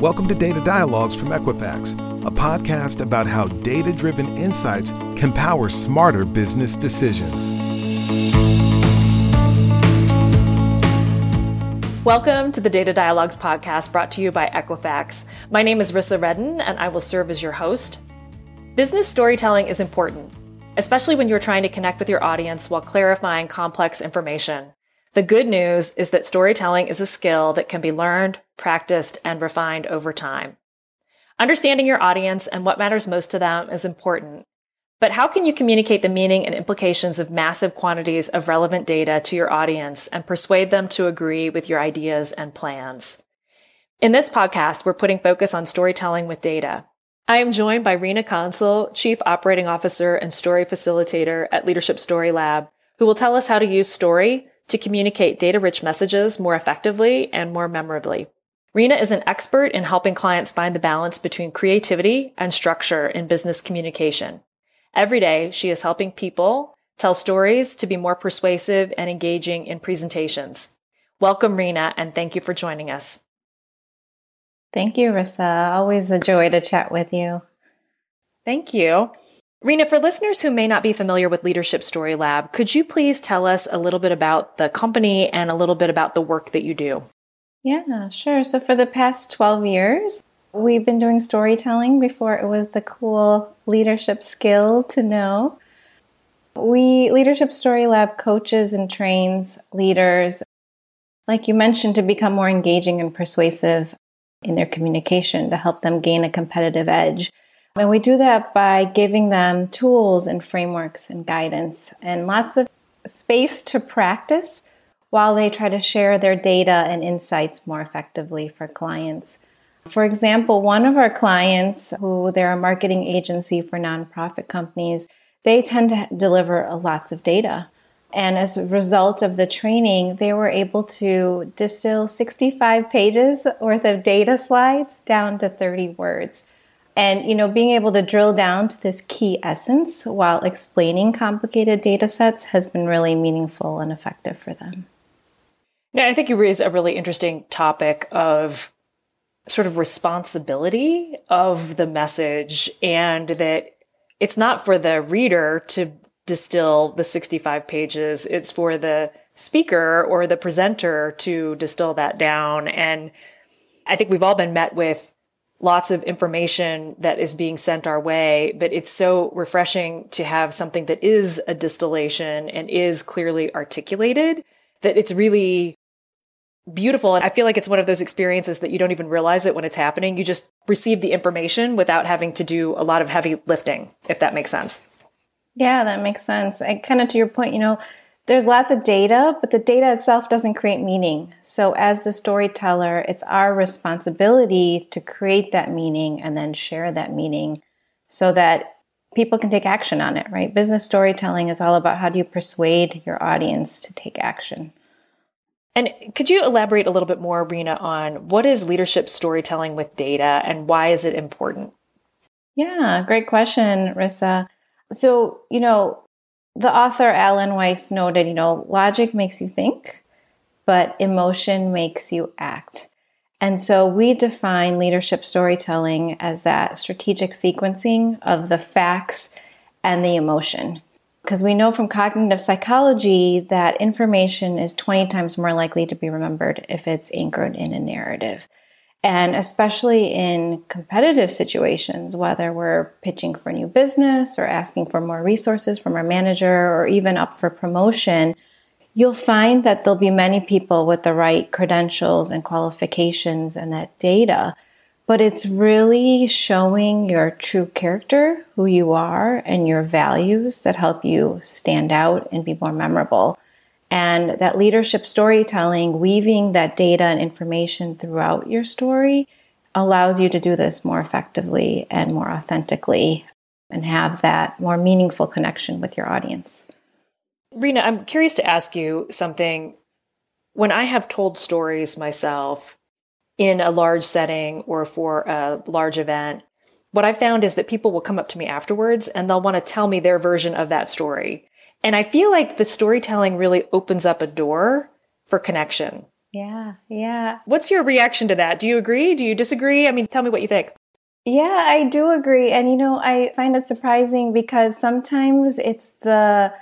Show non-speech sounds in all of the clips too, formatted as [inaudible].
Welcome to Data Dialogues from Equifax, a podcast about how data driven insights can power smarter business decisions. Welcome to the Data Dialogues podcast brought to you by Equifax. My name is Rissa Redden, and I will serve as your host. Business storytelling is important, especially when you're trying to connect with your audience while clarifying complex information. The good news is that storytelling is a skill that can be learned, practiced, and refined over time. Understanding your audience and what matters most to them is important. But how can you communicate the meaning and implications of massive quantities of relevant data to your audience and persuade them to agree with your ideas and plans? In this podcast, we're putting focus on storytelling with data. I am joined by Rena Consul, Chief Operating Officer and Story Facilitator at Leadership Story Lab, who will tell us how to use story to communicate data rich messages more effectively and more memorably. Rena is an expert in helping clients find the balance between creativity and structure in business communication. Every day, she is helping people tell stories to be more persuasive and engaging in presentations. Welcome, Rena, and thank you for joining us. Thank you, Rissa. Always a joy to chat with you. Thank you. Rena, for listeners who may not be familiar with Leadership Story Lab, could you please tell us a little bit about the company and a little bit about the work that you do? Yeah, sure. So, for the past 12 years, we've been doing storytelling before it was the cool leadership skill to know. We, Leadership Story Lab, coaches and trains leaders, like you mentioned, to become more engaging and persuasive in their communication to help them gain a competitive edge. And we do that by giving them tools and frameworks and guidance and lots of space to practice while they try to share their data and insights more effectively for clients. For example, one of our clients, who they're a marketing agency for nonprofit companies, they tend to deliver lots of data. And as a result of the training, they were able to distill 65 pages worth of data slides down to 30 words. And you know, being able to drill down to this key essence while explaining complicated data sets has been really meaningful and effective for them. Now, I think you raise a really interesting topic of sort of responsibility of the message and that it's not for the reader to distill the 65 pages. It's for the speaker or the presenter to distill that down. And I think we've all been met with lots of information that is being sent our way, but it's so refreshing to have something that is a distillation and is clearly articulated that it's really beautiful. And I feel like it's one of those experiences that you don't even realize it when it's happening. You just receive the information without having to do a lot of heavy lifting, if that makes sense. Yeah, that makes sense. And kind of to your point, you know, there's lots of data, but the data itself doesn't create meaning. So, as the storyteller, it's our responsibility to create that meaning and then share that meaning so that people can take action on it, right? Business storytelling is all about how do you persuade your audience to take action. And could you elaborate a little bit more, Rena, on what is leadership storytelling with data and why is it important? Yeah, great question, Rissa. So, you know, the author Alan Weiss noted, you know, logic makes you think, but emotion makes you act. And so we define leadership storytelling as that strategic sequencing of the facts and the emotion. Because we know from cognitive psychology that information is 20 times more likely to be remembered if it's anchored in a narrative. And especially in competitive situations, whether we're pitching for new business or asking for more resources from our manager or even up for promotion, you'll find that there'll be many people with the right credentials and qualifications and that data but it's really showing your true character, who you are, and your values that help you stand out and be more memorable. And that leadership storytelling, weaving that data and information throughout your story, allows you to do this more effectively and more authentically and have that more meaningful connection with your audience. Rena, I'm curious to ask you something. When I have told stories myself, in a large setting or for a large event, what I found is that people will come up to me afterwards and they'll want to tell me their version of that story. And I feel like the storytelling really opens up a door for connection. Yeah, yeah. What's your reaction to that? Do you agree? Do you disagree? I mean, tell me what you think. Yeah, I do agree. And, you know, I find it surprising because sometimes it's the,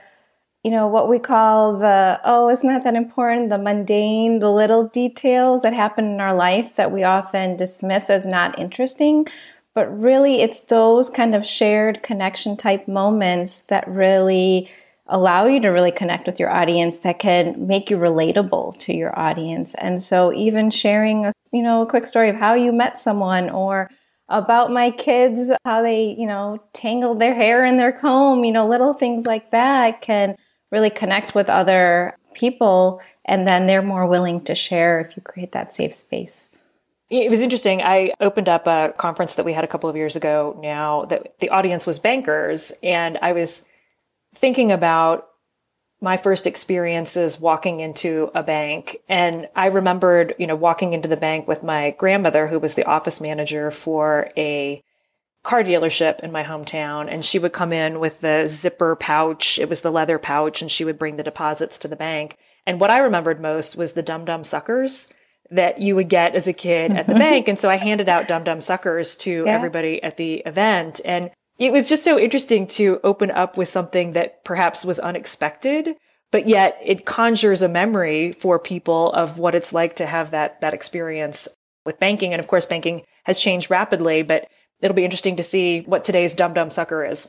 you know, what we call the, oh, it's not that important, the mundane, the little details that happen in our life that we often dismiss as not interesting. But really, it's those kind of shared connection type moments that really allow you to really connect with your audience that can make you relatable to your audience. And so even sharing a, you know, a quick story of how you met someone or about my kids, how they, you know, tangled their hair in their comb, you know, little things like that can really connect with other people. And then they're more willing to share if you create that safe space. It was interesting. I opened up a conference that we had a couple of years ago now that the audience was bankers. And I was thinking about my first experiences walking into a bank. And I remembered, you know, walking into the bank with my grandmother, who was the office manager for a car dealership in my hometown. And she would come in with the zipper pouch. It was the leather pouch, and she would bring the deposits to the bank. And what I remembered most was the dum dum suckers that you would get as a kid at the [laughs] bank. And so I handed out dum dum suckers to yeah. everybody at the event. And it was just so interesting to open up with something that perhaps was unexpected, but yet it conjures a memory for people of what it's like to have that, that experience with banking. And of course, banking has changed rapidly, but it'll be interesting to see what today's dum dum sucker is.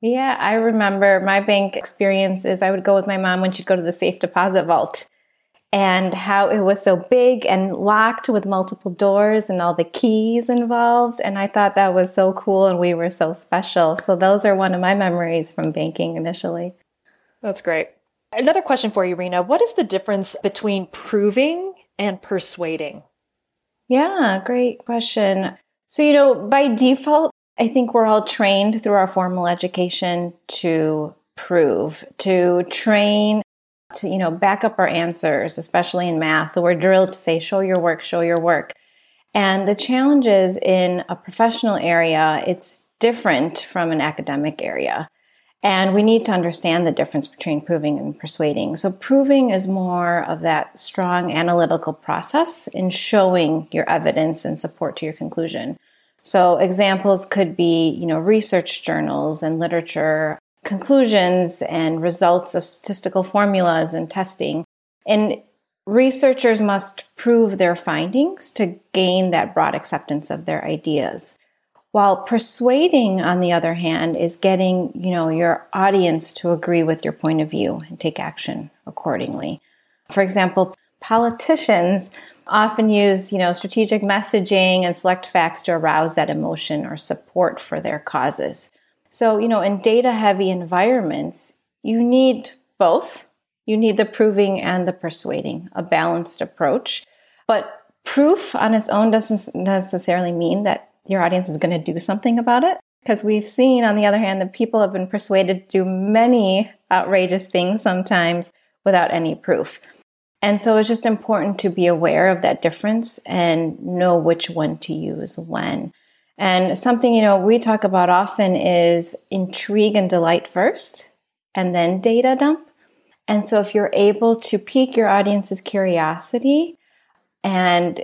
Yeah, I remember my bank experiences. I would go with my mom when she'd go to the safe deposit vault and how it was so big and locked with multiple doors and all the keys involved. And I thought that was so cool and we were so special. So those are one of my memories from banking initially. That's great. Another question for you, Rena. What is the difference between proving and persuading? Yeah, great question. So, you know, by default, I think we're all trained through our formal education to prove, to train to, you know, back up our answers, especially in math. We're drilled to say, show your work, show your work. And the challenges in a professional area, it's different from an academic area. And we need to understand the difference between proving and persuading. So, proving is more of that strong analytical process in showing your evidence and support to your conclusion. So, examples could be, you know, research journals and literature, conclusions and results of statistical formulas and testing. And researchers must prove their findings to gain that broad acceptance of their ideas. While persuading, on the other hand, is getting, you know, your audience to agree with your point of view and take action accordingly. For example, politicians often use, you know, strategic messaging and select facts to arouse that emotion or support for their causes. So, you know, in data heavy environments, you need both. You need the proving and the persuading, a balanced approach. But proof on its own doesn't necessarily mean that your audience is going to do something about it. Because we've seen, on the other hand, that people have been persuaded to do many outrageous things sometimes without any proof. And so it's just important to be aware of that difference and know which one to use when. And something, you know, we talk about often is intrigue and delight first, and then data dump. And so if you're able to pique your audience's curiosity and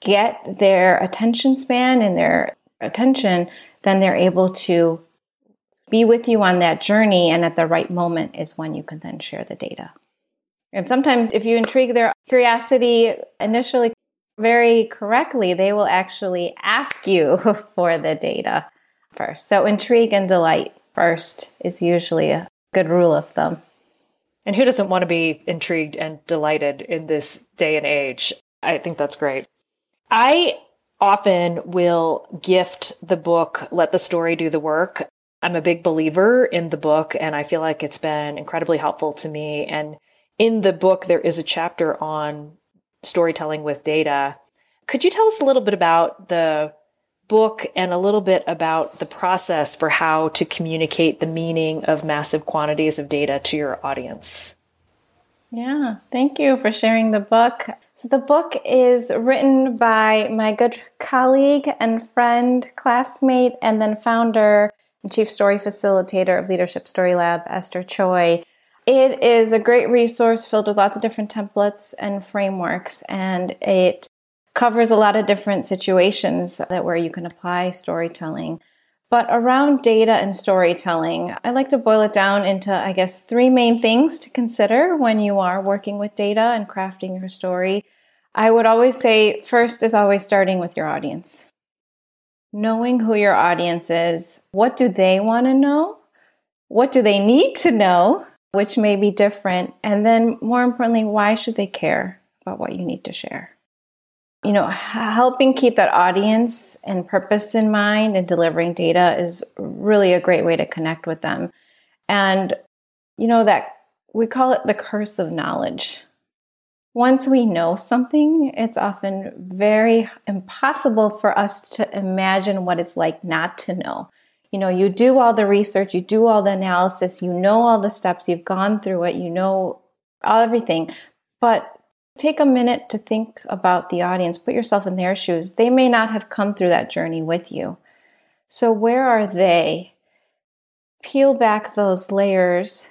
get their attention span and their attention, then they're able to be with you on that journey. And at the right moment is when you can then share the data. And sometimes, if you intrigue their curiosity initially, very correctly, they will actually ask you [laughs] for the data first. So, intrigue and delight first is usually a good rule of thumb. And who doesn't want to be intrigued and delighted in this day and age? I think that's great. I often will gift the book, Let the Story Do the Work. I'm a big believer in the book, and I feel like it's been incredibly helpful to me. And in the book, there is a chapter on storytelling with data. Could you tell us a little bit about the book and a little bit about the process for how to communicate the meaning of massive quantities of data to your audience? Yeah, thank you for sharing the book. So, the book is written by my good colleague and friend, classmate, and then founder and chief story facilitator of Leadership Story Lab, Esther Choy. It is a great resource filled with lots of different templates and frameworks, and it covers a lot of different situations that where you can apply storytelling. But around data and storytelling, I like to boil it down into, I guess, three main things to consider when you are working with data and crafting your story. I would always say first is always starting with your audience. Knowing who your audience is, what do they want to know? What do they need to know? Which may be different. And then more importantly, why should they care about what you need to share? You know, helping keep that audience and purpose in mind and delivering data is really a great way to connect with them. And, you know, that we call it the curse of knowledge. Once we know something, it's often very impossible for us to imagine what it's like not to know. You know, you do all the research, you do all the analysis, you know all the steps, you've gone through it, you know all everything, but take a minute to think about the audience, put yourself in their shoes. They may not have come through that journey with you. So, where are they? Peel back those layers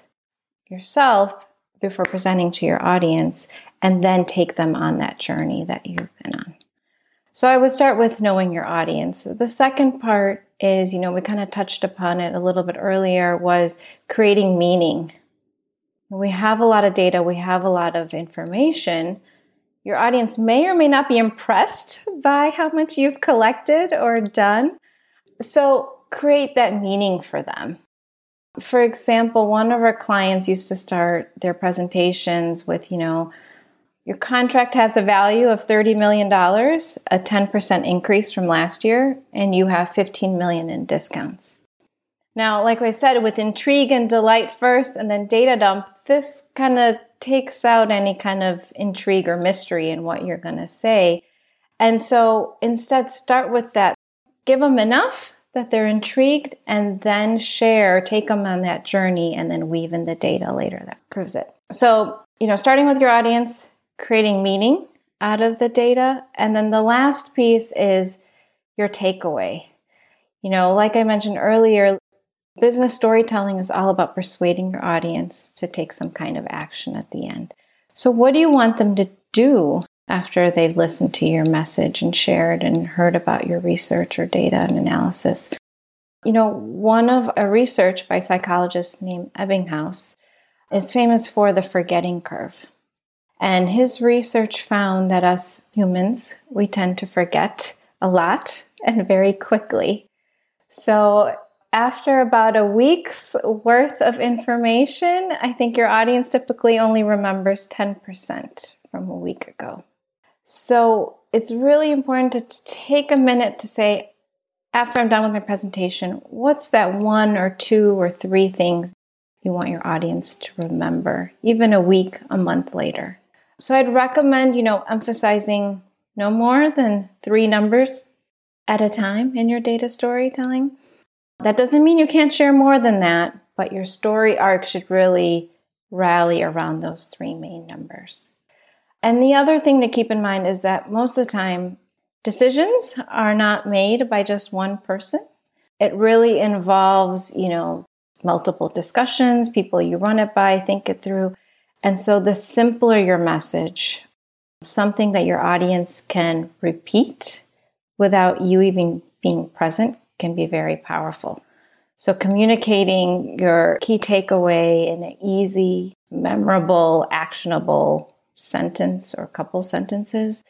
yourself before presenting to your audience and then take them on that journey that you've been on. So, I would start with knowing your audience. The second part is, you know, we kind of touched upon it a little bit earlier, was creating meaning we have a lot of data, we have a lot of information. Your audience may or may not be impressed by how much you've collected or done. So create that meaning for them. For example, one of our clients used to start their presentations with, you know, your contract has a value of $30 million, a 10% increase from last year, and you have 15 million in discounts. Now, like I said, with intrigue and delight first and then data dump, this kind of takes out any kind of intrigue or mystery in what you're going to say. And so instead, start with that. Give them enough that they're intrigued and then share, take them on that journey and then weave in the data later that proves it. So, you know, starting with your audience, creating meaning out of the data. And then the last piece is your takeaway. You know, like I mentioned earlier, Business storytelling is all about persuading your audience to take some kind of action at the end. So, what do you want them to do after they've listened to your message and shared and heard about your research or data and analysis? You know, one of a research by psychologist named Ebbinghaus is famous for the forgetting curve. And his research found that us humans, we tend to forget a lot and very quickly. So after about a week's worth of information, I think your audience typically only remembers 10% from a week ago. So it's really important to take a minute to say, after I'm done with my presentation, what's that one or two or three things you want your audience to remember, even a week, a month later? So I'd recommend, you know, emphasizing no more than three numbers at a time in your data storytelling. That doesn't mean you can't share more than that, but your story arc should really rally around those three main numbers. And the other thing to keep in mind is that most of the time, decisions are not made by just one person. It really involves, you know, multiple discussions, people you run it by, think it through. And so the simpler your message, something that your audience can repeat without you even being present can be very powerful. So, communicating your key takeaway in an easy, memorable, actionable sentence or couple sentences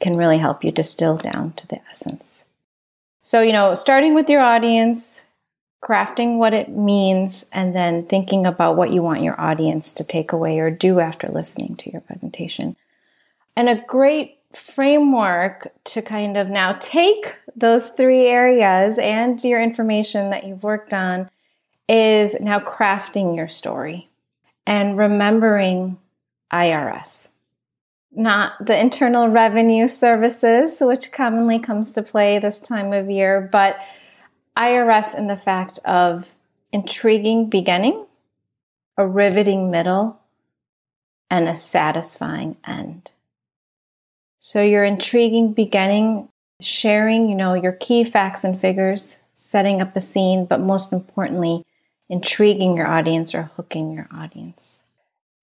can really help you distill down to the essence. So, you know, starting with your audience, crafting what it means, and then thinking about what you want your audience to take away or do after listening to your presentation. And a great framework to kind of now take those three areas and your information that you've worked on is now crafting your story and remembering IRS. Not the Internal Revenue Services, which commonly comes to play this time of year, but IRS in the fact of intriguing beginning, a riveting middle, and a satisfying end. So your intriguing beginning, sharing, you know, your key facts and figures, setting up a scene, but most importantly, intriguing your audience or hooking your audience.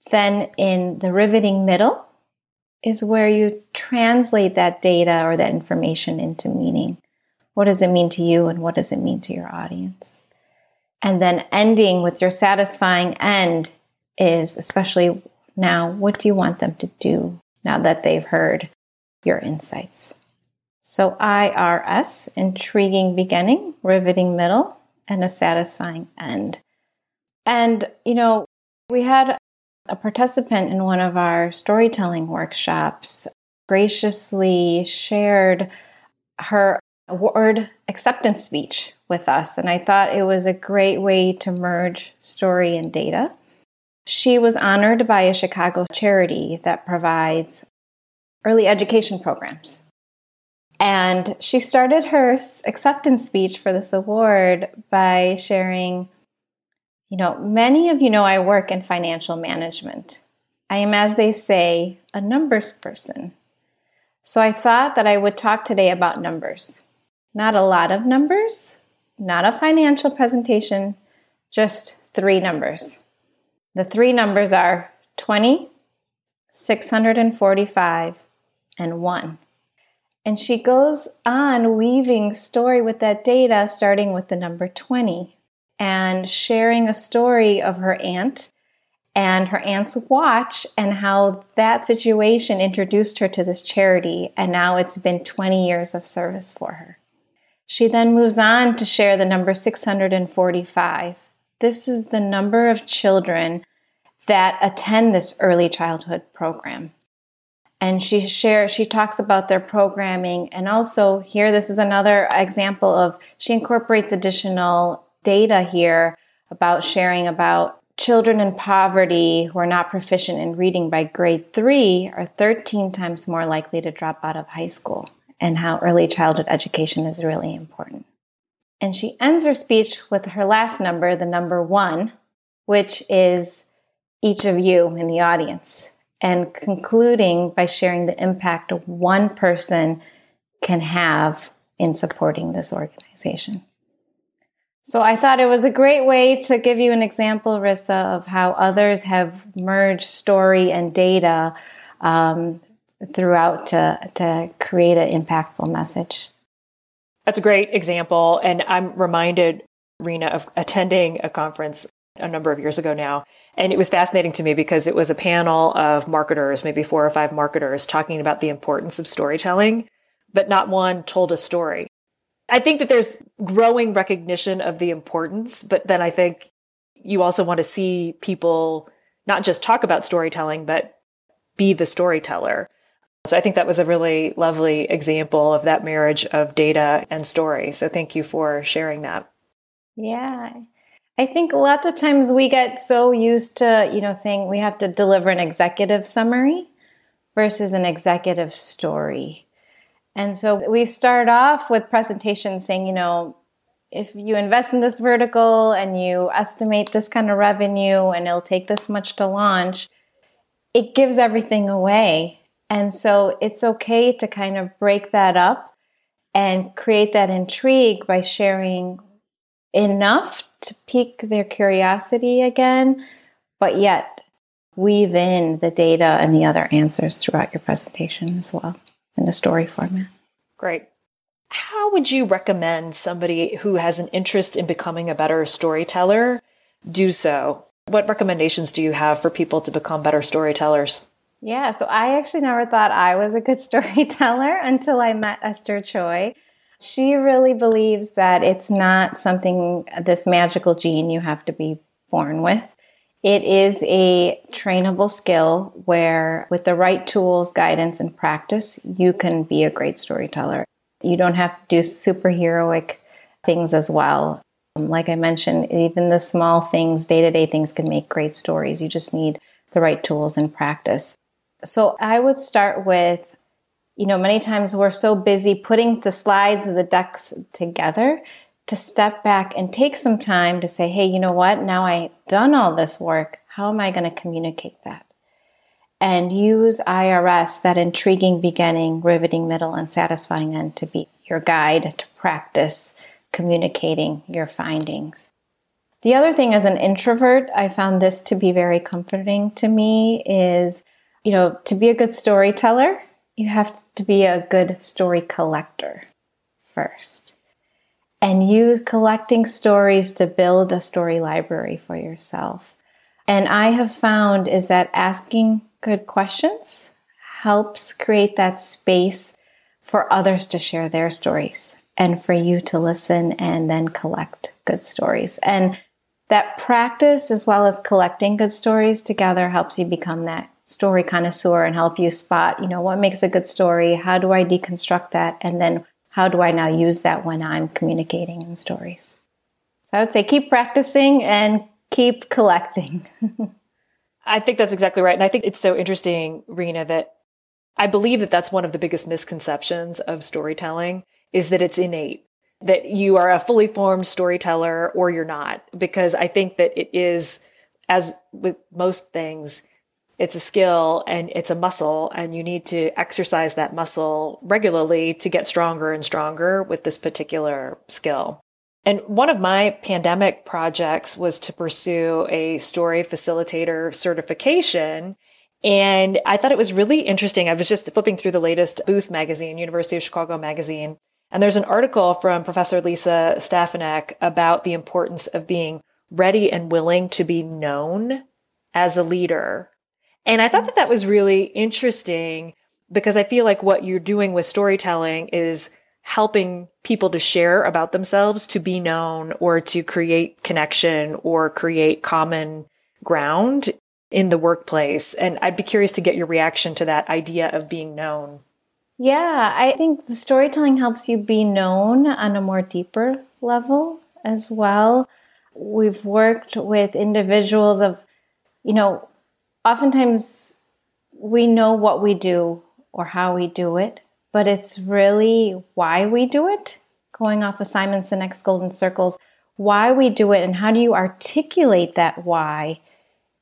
Then in the riveting middle is where you translate that data or that information into meaning. What does it mean to you and what does it mean to your audience? And then ending with your satisfying end is especially now, what do you want them to do now that they've heard your insights? So, IRS, intriguing beginning, riveting middle, and a satisfying end. And, you know, we had a participant in one of our storytelling workshops graciously shared her award acceptance speech with us. And I thought it was a great way to merge story and data. She was honored by a Chicago charity that provides early education programs. And she started her acceptance speech for this award by sharing, you know, many of you know I work in financial management. I am, as they say, a numbers person. So I thought that I would talk today about numbers. Not a lot of numbers, not a financial presentation, just three numbers. The three numbers are 20, 645, and 1. And she goes on weaving story with that data, starting with the number 20 and sharing a story of her aunt and her aunt's watch and how that situation introduced her to this charity. And now it's been 20 years of service for her. She then moves on to share the number 645. This is the number of children that attend this early childhood program. And she shares, she talks about their programming. And also, here, this is another example of she incorporates additional data here about sharing about children in poverty who are not proficient in reading by grade three are 13 times more likely to drop out of high school and how early childhood education is really important. And she ends her speech with her last number, the number one, which is each of you in the audience, and concluding by sharing the impact one person can have in supporting this organization. So I thought it was a great way to give you an example, Rissa, of how others have merged story and data um, throughout to, to create an impactful message. That's a great example. And I'm reminded, Rena, of attending a conference a number of years ago now. And it was fascinating to me because it was a panel of marketers, maybe four or five marketers, talking about the importance of storytelling, but not one told a story. I think that there's growing recognition of the importance, but then I think you also want to see people not just talk about storytelling, but be the storyteller. So I think that was a really lovely example of that marriage of data and story. So thank you for sharing that. Yeah. I think lots of times we get so used to, you know, saying we have to deliver an executive summary versus an executive story. And so we start off with presentations saying, you know, if you invest in this vertical and you estimate this kind of revenue and it'll take this much to launch, it gives everything away. And so it's okay to kind of break that up and create that intrigue by sharing enough to pique their curiosity again, but yet weave in the data and the other answers throughout your presentation as well in a story format. Great. How would you recommend somebody who has an interest in becoming a better storyteller do so? What recommendations do you have for people to become better storytellers? Yeah, so I actually never thought I was a good [laughs] storyteller until I met Esther Choy. She really believes that it's not something, this magical gene you have to be born with. It is a trainable skill where, with the right tools, guidance, and practice, you can be a great storyteller. You don't have to do superheroic things as well. Like I mentioned, even the small things, day to day things, can make great stories. You just need the right tools and practice. So I would start with, you know, many times we're so busy putting the slides of the decks together to step back and take some time to say, hey, you know what? Now I've done all this work. How am I going to communicate that? And use IRS, that intriguing beginning, riveting middle, and satisfying end to be your guide to practice communicating your findings. The other thing as an introvert, I found this to be very comforting to me is, you know, to be a good storyteller, you have to be a good story collector first. And you collecting stories to build a story library for yourself. And I have found is that asking good questions helps create that space for others to share their stories and for you to listen and then collect good stories. And that practice as well as collecting good stories together helps you become that story connoisseur and help you spot, you know, what makes a good story? How do I deconstruct that? And then how do I now use that when I'm communicating in stories? So I would say keep practicing and keep collecting. [laughs] I think that's exactly right. And I think it's so interesting, Rena, that I believe that that's one of the biggest misconceptions of storytelling is that it's innate that you are a fully formed storyteller or you're not. Because I think that it is, as with most things, it's a skill and it's a muscle and you need to exercise that muscle regularly to get stronger and stronger with this particular skill. And one of my pandemic projects was to pursue a story facilitator certification. And I thought it was really interesting. I was just flipping through the latest Booth magazine, University of Chicago magazine, and there's an article from Professor Lisa Stefanik about the importance of being ready and willing to be known as a leader. And I thought mm. that that was really interesting because I feel like what you're doing with storytelling is helping people to share about themselves, to be known or to create connection or create common ground in the workplace. And I'd be curious to get your reaction to that idea of being known. Yeah, I think the storytelling helps you be known on a more deeper level as well. We've worked with individuals of, you know, oftentimes we know what we do or how we do it, but it's really why we do it. Going off of Simon Sinek's Golden Circles, why we do it and how do you articulate that why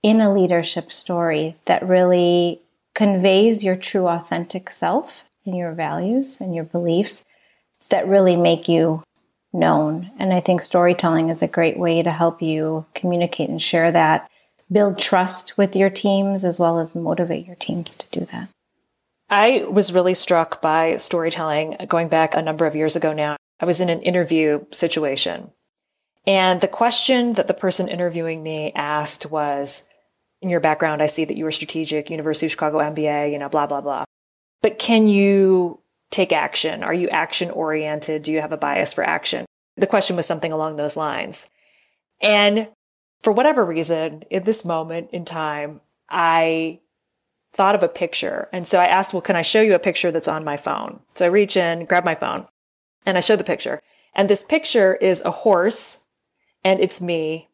in a leadership story that really conveys your true authentic self and your values and your beliefs that really make you known. And I think storytelling is a great way to help you communicate and share that, build trust with your teams, as well as motivate your teams to do that. I was really struck by storytelling going back a number of years ago now. I was in an interview situation. And the question that the person interviewing me asked was, in your background, I see that you were strategic, University of Chicago MBA, you know, blah, blah, blah. But can you take action? Are you action oriented? Do you have a bias for action? The question was something along those lines. And for whatever reason, in this moment in time, I thought of a picture. And so I asked, well, can I show you a picture that's on my phone? So I reach in, grab my phone, and I show the picture. And this picture is a horse, and it's me,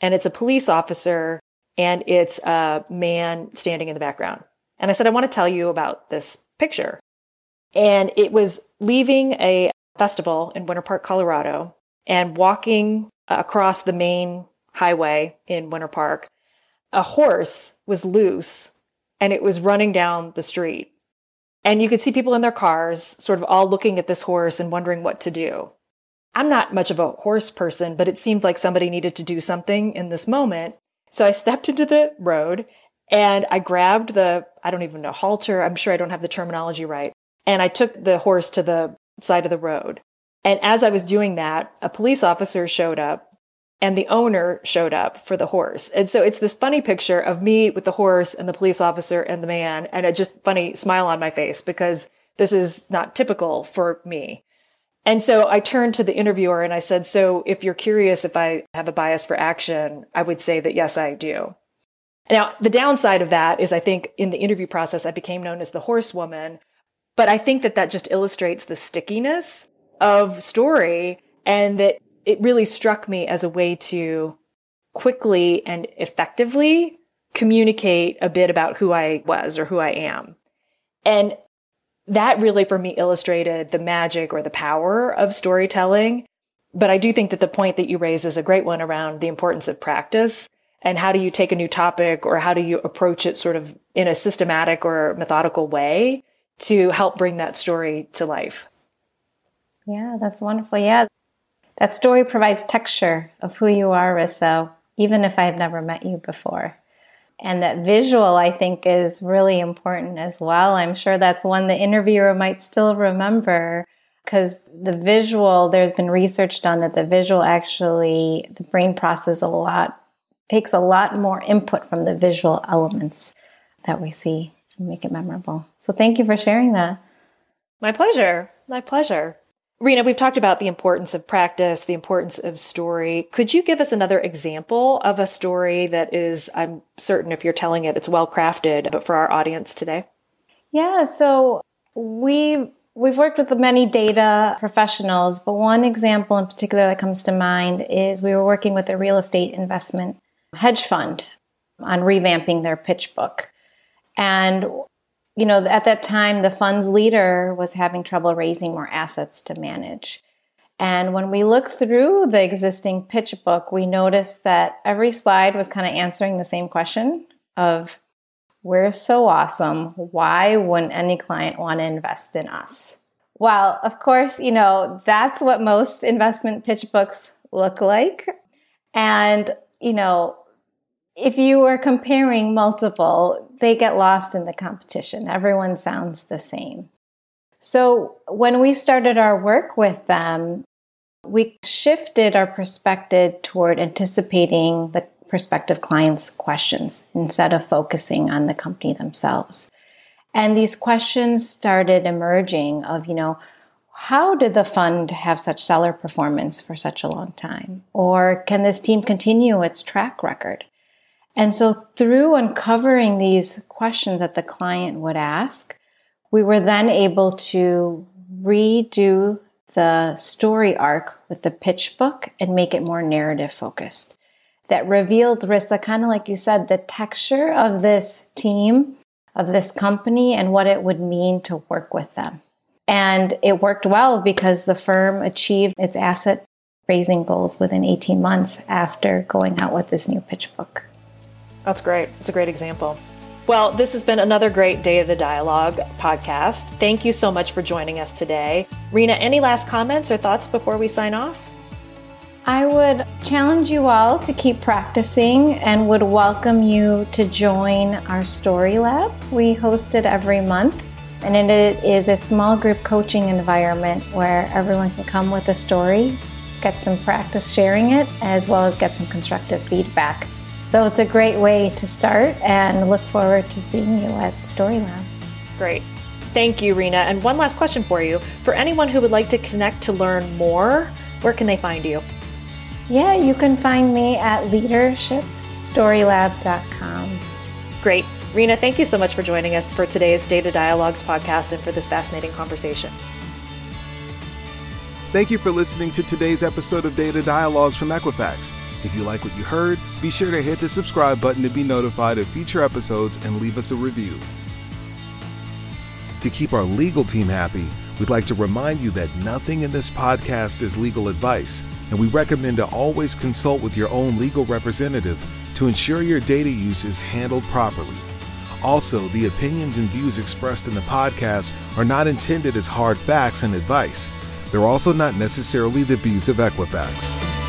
and it's a police officer, and it's a man standing in the background. And I said, I want to tell you about this picture. And it was leaving a festival in Winter Park, Colorado, and walking across the main highway in Winter Park. A horse was loose and it was running down the street. And you could see people in their cars, sort of all looking at this horse and wondering what to do. I'm not much of a horse person, but it seemed like somebody needed to do something in this moment. So I stepped into the road and I grabbed the, I don't even know, halter. I'm sure I don't have the terminology right. And I took the horse to the side of the road. And as I was doing that, a police officer showed up and the owner showed up for the horse. And so it's this funny picture of me with the horse and the police officer and the man and a just funny smile on my face because this is not typical for me. And so I turned to the interviewer and I said, So if you're curious if I have a bias for action, I would say that yes, I do. Now, the downside of that is I think in the interview process, I became known as the horsewoman. But I think that that just illustrates the stickiness of story and that it really struck me as a way to quickly and effectively communicate a bit about who I was or who I am. And that really for me illustrated the magic or the power of storytelling. But I do think that the point that you raise is a great one around the importance of practice and how do you take a new topic or how do you approach it sort of in a systematic or methodical way to help bring that story to life? Yeah, that's wonderful. Yeah. That story provides texture of who you are, Rissa, even if I've never met you before. And that visual, I think, is really important as well. I'm sure that's one the interviewer might still remember because the visual, there's been research done that the visual actually, the brain processes a lot, takes a lot more input from the visual elements that we see and make it memorable. So thank you for sharing that. My pleasure. My pleasure. Rena, we've talked about the importance of practice, the importance of story. Could you give us another example of a story that is, I'm certain if you're telling it, it's well crafted, but for our audience today? Yeah, so we we've worked with many data professionals, but one example in particular that comes to mind is we were working with a real estate investment hedge fund on revamping their pitch book. And you know, at that time, the fund's leader was having trouble raising more assets to manage. And when we look through the existing pitch book, we noticed that every slide was kind of answering the same question of we're so awesome. Why wouldn't any client want to invest in us? Well, of course, you know, that's what most investment pitch books look like. And, you know, if you were comparing multiple, they get lost in the competition. Everyone sounds the same. So when we started our work with them, we shifted our perspective toward anticipating the prospective clients' questions instead of focusing on the company themselves. And these questions started emerging of, you know, how did the fund have such stellar performance for such a long time? Or can this team continue its track record? And so, through uncovering these questions that the client would ask, we were then able to redo the story arc with the pitch book and make it more narrative focused. That revealed, Rissa, kind of like you said, the texture of this team, of this company, and what it would mean to work with them. And it worked well because the firm achieved its asset raising goals within 18 months after going out with this new pitch book. That's great. It's a great example. Well, this has been another great Data Dialogues podcast. Thank you so much for joining us today. Rena, any last comments or thoughts before we sign off? I would challenge you all to keep practicing and would welcome you to join our Story Lab. We host it every month, and it is a small group coaching environment where everyone can come with a story, get some practice sharing it, as well as get some constructive feedback. So it's a great way to start and look forward to seeing you at Storylab. Great. Thank you, Rena. And one last question for you. For anyone who would like to connect to learn more, where can they find you? Yeah, you can find me at leadershipstorylab.com. Great. Rena, thank you so much for joining us for today's Data Dialogues podcast and for this fascinating conversation. Thank you for listening to today's episode of Data Dialogues from Equifax. If you like what you heard, be sure to hit the subscribe button to be notified of future episodes and leave us a review. To keep our legal team happy, we'd like to remind you that nothing in this podcast is legal advice, and we recommend to always consult with your own legal representative to ensure your data use is handled properly. Also, the opinions and views expressed in the podcast are not intended as hard facts and advice. They're also not necessarily the views of Equifax.